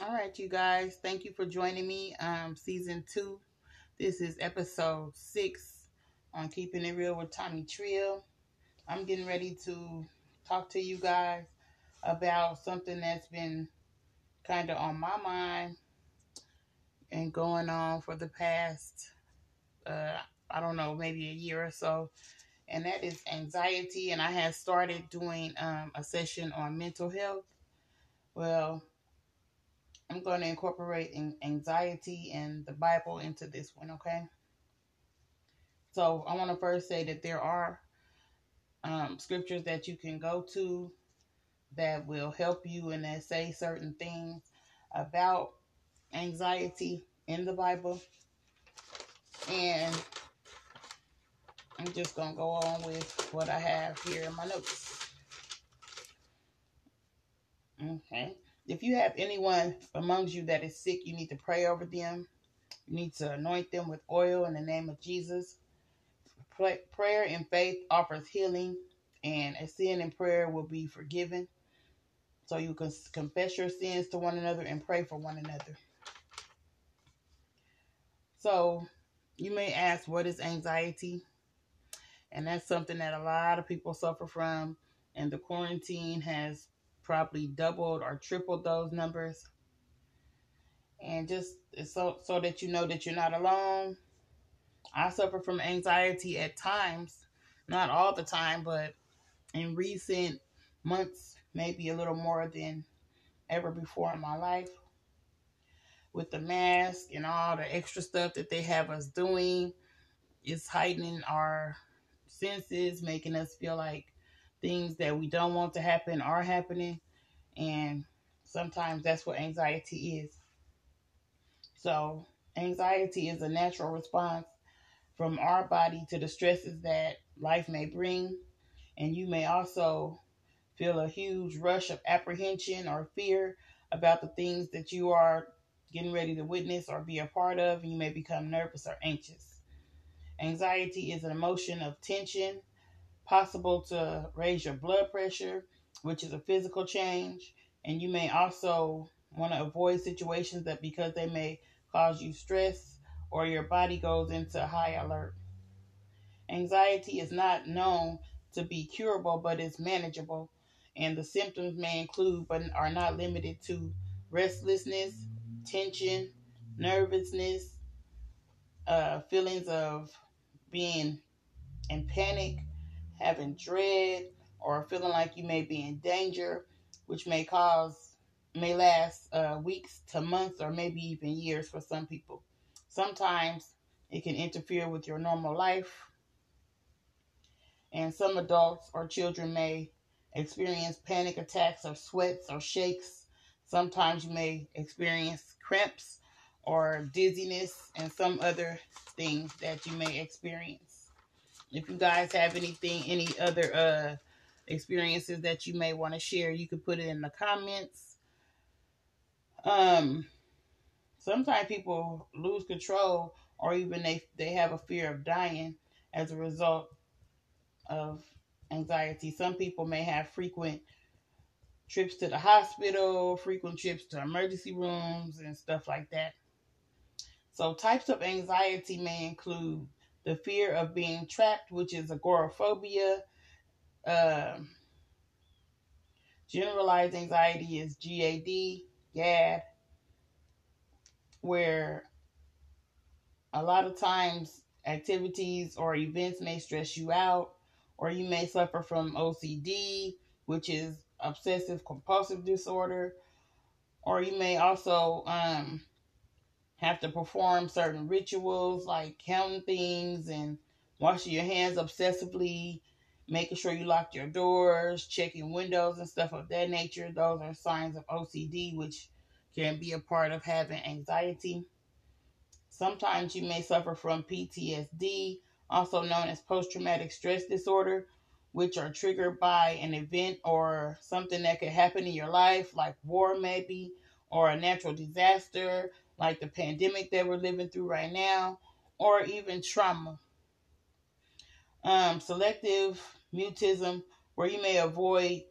All right, you guys. Thank you for joining me. Um, season two. This is episode six on keeping it real with Tomii Trill. I'm getting ready to talk to you guys about something that's been kind of on my mind and going on for the past, uh, I don't know, maybe a year or so. And that is anxiety. And I have started doing um, a session on mental health. Well, I'm going to incorporate anxiety and the Bible into this one, okay? So I want to first say that there are um, scriptures that you can go to that will help you and that say certain things about anxiety in the Bible. And I'm just going to go on with what I have here in my notes. Okay. If you have anyone amongst you that is sick, you need to pray over them. You need to anoint them with oil in the name of Jesus. Prayer and faith offers healing, and a sin in prayer will be forgiven. So you can confess your sins to one another and pray for one another. So you may ask, what is anxiety? And that's something that a lot of people suffer from. And the quarantine has probably doubled or tripled those numbers. And just so so that you know that you're not alone. I suffer from anxiety at times, not all the time, but in recent months, maybe a little more than ever before in my life. With the mask and all the extra stuff that they have us doing, it's heightening our senses, making us feel like things that we don't want to happen are happening. And sometimes that's what anxiety is. So, anxiety is a natural response from our body to the stresses that life may bring. And you may also feel a huge rush of apprehension or fear about the things that you are getting ready to witness or be a part of. And you may become nervous or anxious. Anxiety is an emotion of tension possible to raise your blood pressure, which is a physical change. And you may also want to avoid situations that because they may cause you stress or your body goes into high alert. Anxiety is not known to be curable, but is manageable. And the symptoms may include, but are not limited to, restlessness, tension, nervousness, uh, feelings of being in panic, having dread, or feeling like you may be in danger, which may cause, may last uh, weeks to months or maybe even years for some people. Sometimes it can interfere with your normal life. And some adults or children may experience panic attacks or sweats or shakes. Sometimes you may experience cramps or dizziness and some other things that you may experience. If you guys have anything, any other uh, experiences that you may want to share, you can put it in the comments. Um, sometimes people lose control, or even they they have a fear of dying as a result of anxiety. Some people may have frequent trips to the hospital, frequent trips to emergency rooms, and stuff like that. So, types of anxiety may include the fear of being trapped, which is agoraphobia. Uh, generalized anxiety is GAD, GAD, where a lot of times activities or events may stress you out, or you may suffer from OCD, which is obsessive compulsive disorder, or you may also um, have to perform certain rituals like counting things and washing your hands obsessively, making sure you lock your doors, checking windows and stuff of that nature. Those are signs of OCD, which can be a part of having anxiety. Sometimes you may suffer from PTSD, also known as post traumatic stress disorder, which are triggered by an event or something that could happen in your life, like war, maybe, or a natural disaster, like the pandemic that we're living through right now, or even trauma. Um, selective mutism, where you may avoid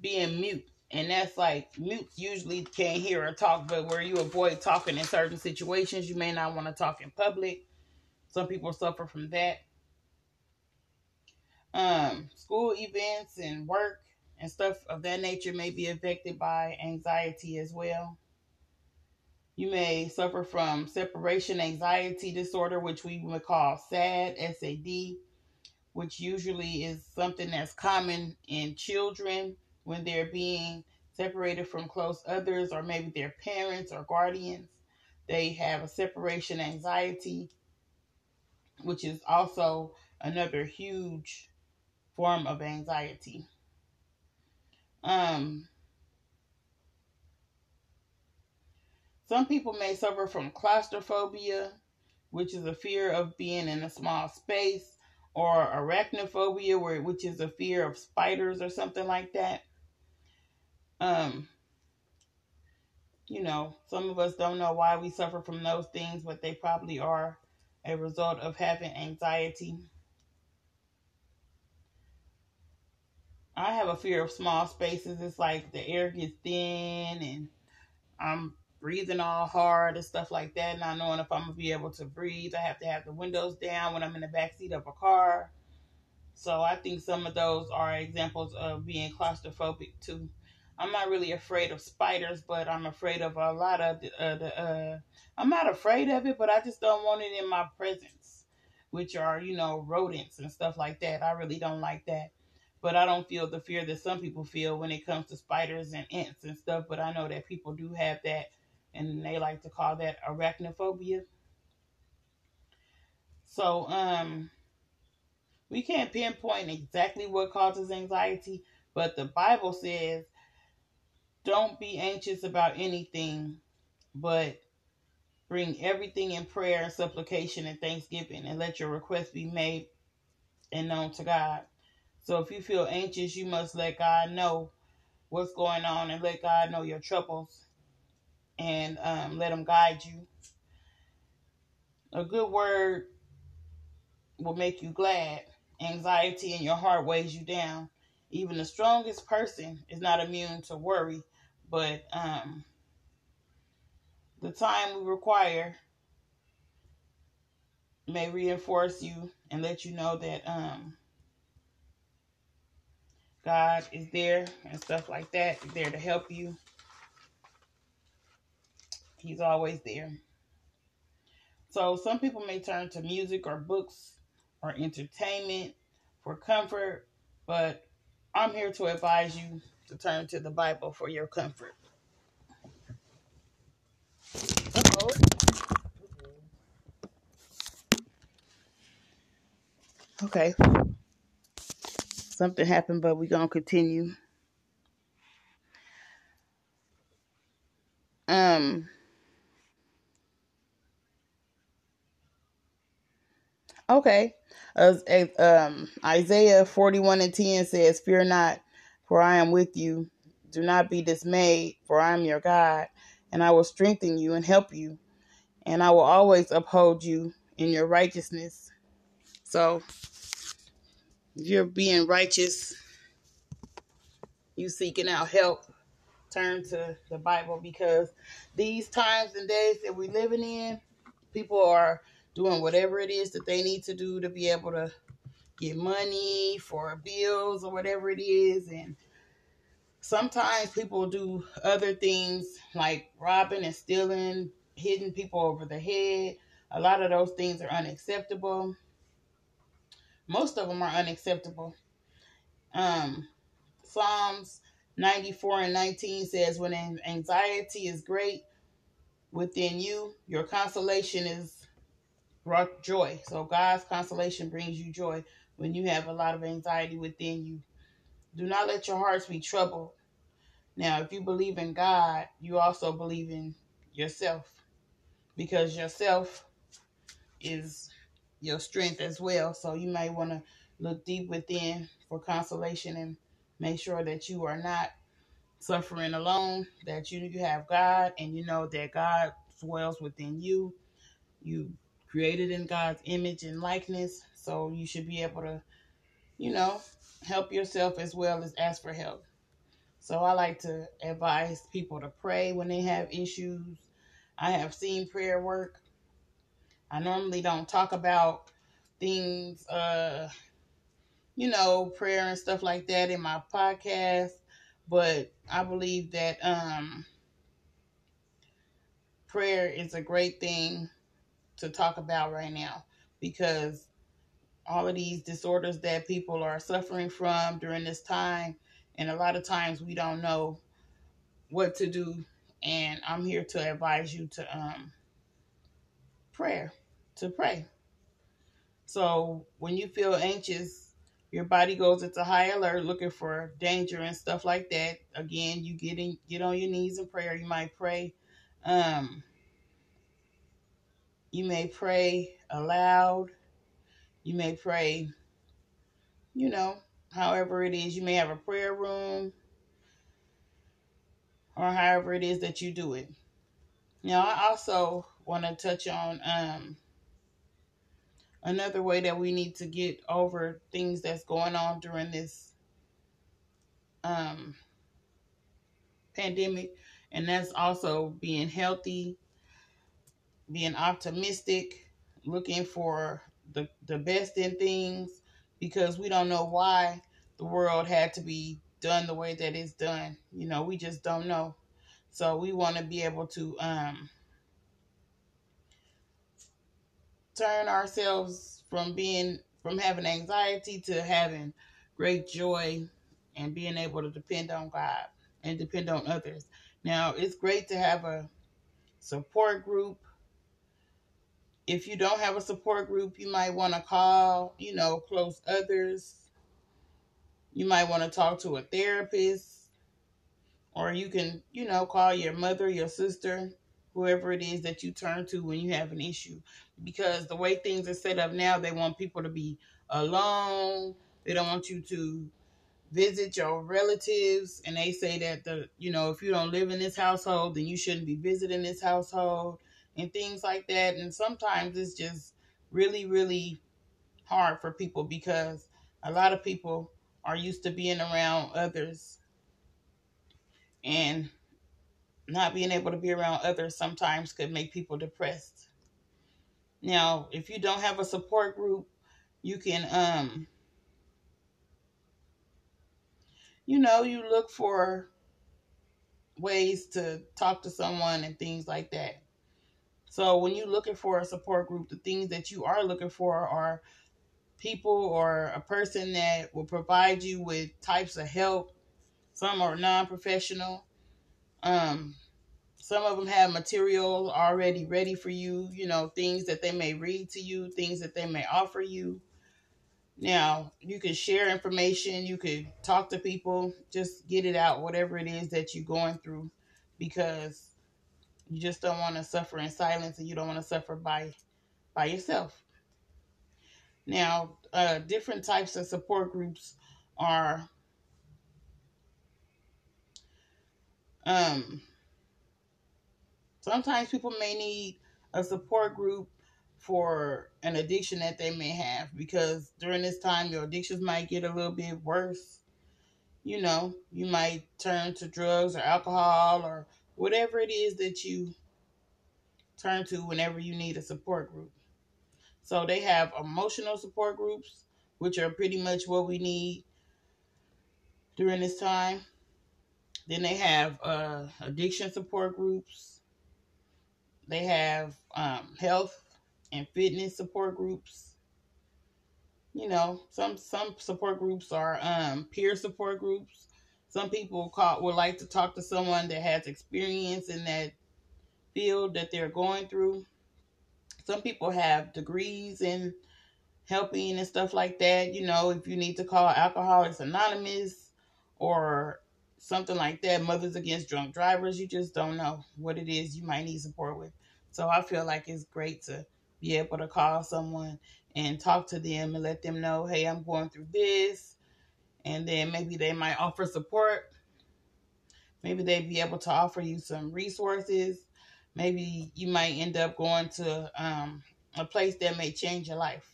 being mute and that's like mutes usually can't hear or talk, but where you avoid talking in certain situations, you may not want to talk in public. Some people suffer from that. Um, school events and work and stuff of that nature may be affected by anxiety as well. You may suffer from separation anxiety disorder, which we would call SAD, SAD, which usually is something that's common in children when they're being separated from close others or maybe their parents or guardians. They have a separation anxiety, which is also another huge form of anxiety. Um, some people may suffer from claustrophobia, which is a fear of being in a small space, or arachnophobia, where which is a fear of spiders or something like that. Um, you know, some of us don't know why we suffer from those things, but they probably are a result of having anxiety. I have a fear of small spaces. It's like the air gets thin and I'm breathing all hard and stuff like that, not knowing if I'm gonna be able to breathe. I have to have the windows down when I'm in the back seat of a car. So I think some of those are examples of being claustrophobic too. I'm not really afraid of spiders, but I'm afraid of a lot of the, uh, the uh, I'm not afraid of it, but I just don't want it in my presence, which are, you know, rodents and stuff like that. I really don't like that. But I don't feel the fear that some people feel when it comes to spiders and ants and stuff. But I know that people do have that, and they like to call that arachnophobia. So, um, we can't pinpoint exactly what causes anxiety, but the Bible says don't be anxious about anything, but bring everything in prayer and supplication and thanksgiving and let your requests be made and known to God. So if you feel anxious, you must let God know what's going on and let God know your troubles and um, let Him guide you. A good word will make you glad. Anxiety in your heart weighs you down. Even the strongest person is not immune to worry but um, the time we require may reinforce you and let you know that um, God is there and stuff like that, there to help you. He's always there. So some people may turn to music or books or entertainment for comfort, but I'm here to advise you to turn to the Bible for your comfort. Uh-oh. Okay. Something happened, but we're going to continue. Um, okay. As, as, um, Isaiah 41 and 10 says, Fear not, for I am with you. Do not be dismayed, for I am your God, and I will strengthen you and help you, and I will always uphold you in your righteousness. So, you're being righteous, you seeking out help, turn to the Bible because these times and days that we're living in, people are doing whatever it is that they need to do to be able to get money for bills or whatever it is. And sometimes people do other things like robbing and stealing hitting people over the head. A lot of those things are unacceptable. Most of them are unacceptable. Um psalms 94 and 19 says when anxiety is great within you your consolation is brought joy so god's consolation brings you joy when you have a lot of anxiety within you. Do not let your hearts be troubled. Now, if you believe in God, you also believe in yourself because yourself is your strength as well. So you may want to look deep within for consolation and make sure that you are not suffering alone, that you, you have God and you know that God dwells within you. You created in God's image and likeness. So you should be able to, you know, help yourself as well as ask for help. So I like to advise people to pray when they have issues. I have seen prayer work. I normally don't talk about things, uh, you know, prayer and stuff like that in my podcast, but I believe that um, prayer is a great thing to talk about right now because all of these disorders that people are suffering from during this time, and a lot of times we don't know what to do. And I'm here to advise you to um, prayer, to pray. So when you feel anxious, your body goes into high alert, looking for danger and stuff like that. Again, you get in, get on your knees in prayer. You might pray. Um, you may pray aloud. You may pray, you know, however it is. You may have a prayer room or however it is that you do it. Now, I also want to touch on um, another way that we need to get over things that's going on during this um, pandemic, and that's also being healthy, being optimistic, looking for the, the best in things, because we don't know why the world had to be done the way that it's done. You know, we just don't know. So we want to be able to um, turn ourselves from being from having anxiety to having great joy and being able to depend on God and depend on others. Now, it's great to have a support group. If you don't have a support group, you might want to call, you know, close others. You might want to talk to a therapist or you can, you know, call your mother, your sister, whoever it is that you turn to when you have an issue. Because the way things are set up now, they want people to be alone. They don't want you to visit your relatives and they say that the you know if you don't live in this household then you shouldn't be visiting this household and things like that and sometimes it's just really really hard for people because a lot of people are used to being around others and not being able to be around others sometimes could make people depressed. Now, if you don't have a support group, you can um you know, you look for ways to talk to someone and things like that. So when you're looking for a support group, the things that you are looking for are people or a person that will provide you with types of help some are non-professional. Um, some of them have material already ready for you, you know, things that they may read to you, things that they may offer you. Now, you can share information, you could talk to people, just get it out, whatever it is that you're going through, because you just don't want to suffer in silence and you don't want to suffer by by yourself. Now, uh, different types of support groups are Um, sometimes people may need a support group for an addiction that they may have because during this time your addictions might get a little bit worse. You know, you might turn to drugs or alcohol or whatever it is that you turn to whenever you need a support group. So they have emotional support groups, which are pretty much what we need during this time. Then they have uh, addiction support groups. They have um, health and fitness support groups. You know, some some support groups are um, peer support groups. Some people call, would like to talk to someone that has experience in that field that they're going through. Some people have degrees in helping and stuff like that. You know, if you need to call Alcoholics Anonymous or something like that, Mothers Against Drunk Drivers, you just don't know what it is you might need support with. So I feel like it's great to be able to call someone and talk to them and let them know, hey, I'm going through this. And then maybe they might offer support. Maybe they'd be able to offer you some resources. Maybe you might end up going to um, a place that may change your life.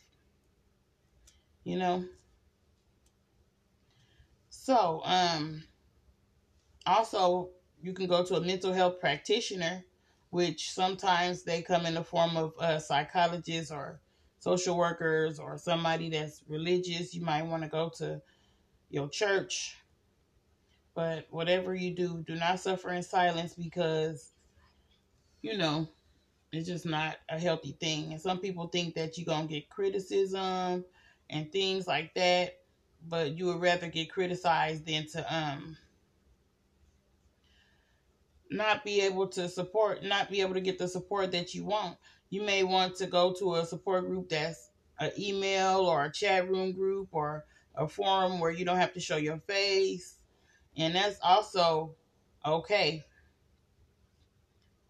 You know? So, um, also, you can go to a mental health practitioner, which sometimes they come in the form of a psychologists or social workers or somebody that's religious. You might want to go to your church. But whatever you do, do not suffer in silence because, you know, it's just not a healthy thing. And some people think that you're going to get criticism and things like that, but you would rather get criticized than to um not be able to support, not be able to get the support that you want. You may want to go to a support group that's an email or a chat room group or a forum where you don't have to show your face. And that's also okay.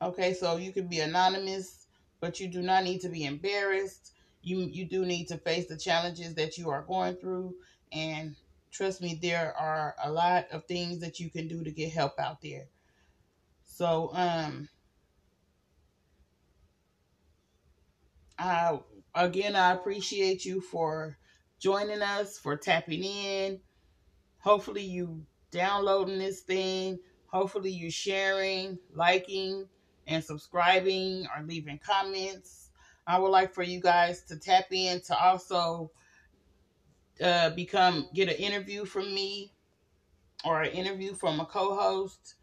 Okay, so you can be anonymous, but you do not need to be embarrassed. You you do need to face the challenges that you are going through and trust me there are a lot of things that you can do to get help out there. So um I again I appreciate you for joining us, for tapping in. Hopefully you downloading this thing. Hopefully you sharing, liking, and subscribing or leaving comments. I would like for you guys to tap in to also uh, become get an interview from me or an interview from a co-host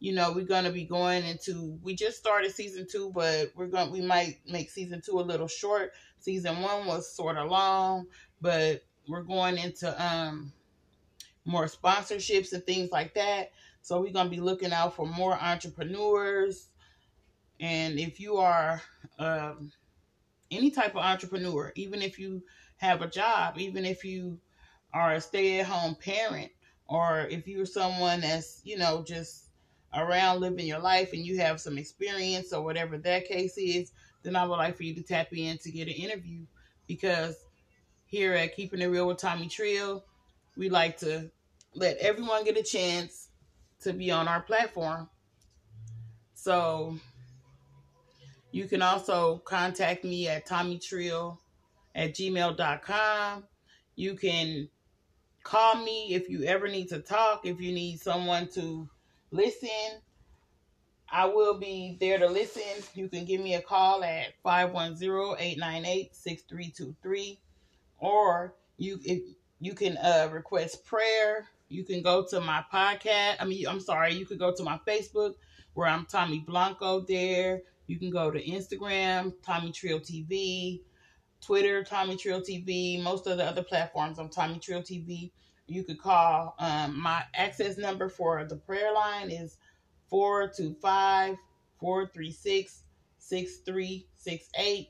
you know we're going to be going into we just started season two but we're going we might make season two a little short. Season one was sort of long but we're going into um more sponsorships and things like that. So we're going to be looking out for more entrepreneurs. And if you are um any type of entrepreneur even if you have a job even if you are a stay-at-home parent or if you're someone that's you know just around living your life and you have some experience or whatever that case is, then I would like for you to tap in to get an interview because here at Keeping It Real with Tomii Trill, we like to let everyone get a chance to be on our platform. So you can also contact me at tommytrill at gmail.com. You can call me if you ever need to talk, if you need someone to listen. I will be there to listen. You can give me a call at 510-898-6323 or you if you can uh, request prayer. You can go to my podcast. I mean, I'm sorry, you can go to my Facebook where I'm Tommy Blanco there. You can go to Instagram, Tomii Trill TV, Twitter, Tomii Trill TV, most of the other platforms I'm Tomii Trill TV you could call. Um, my access number for the prayer line is 425 436 6368.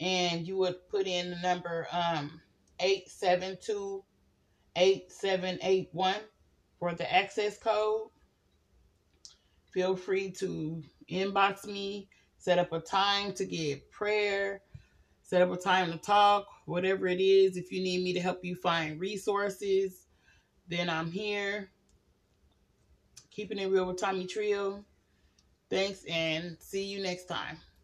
And you would put in the number um, 872 8781 for the access code. Feel free to inbox me, set up a time to get prayer, set up a time to talk, whatever it is. If you need me to help you find resources, then I'm here. Keeping it real with Tomii Trill. Thanks and see you next time.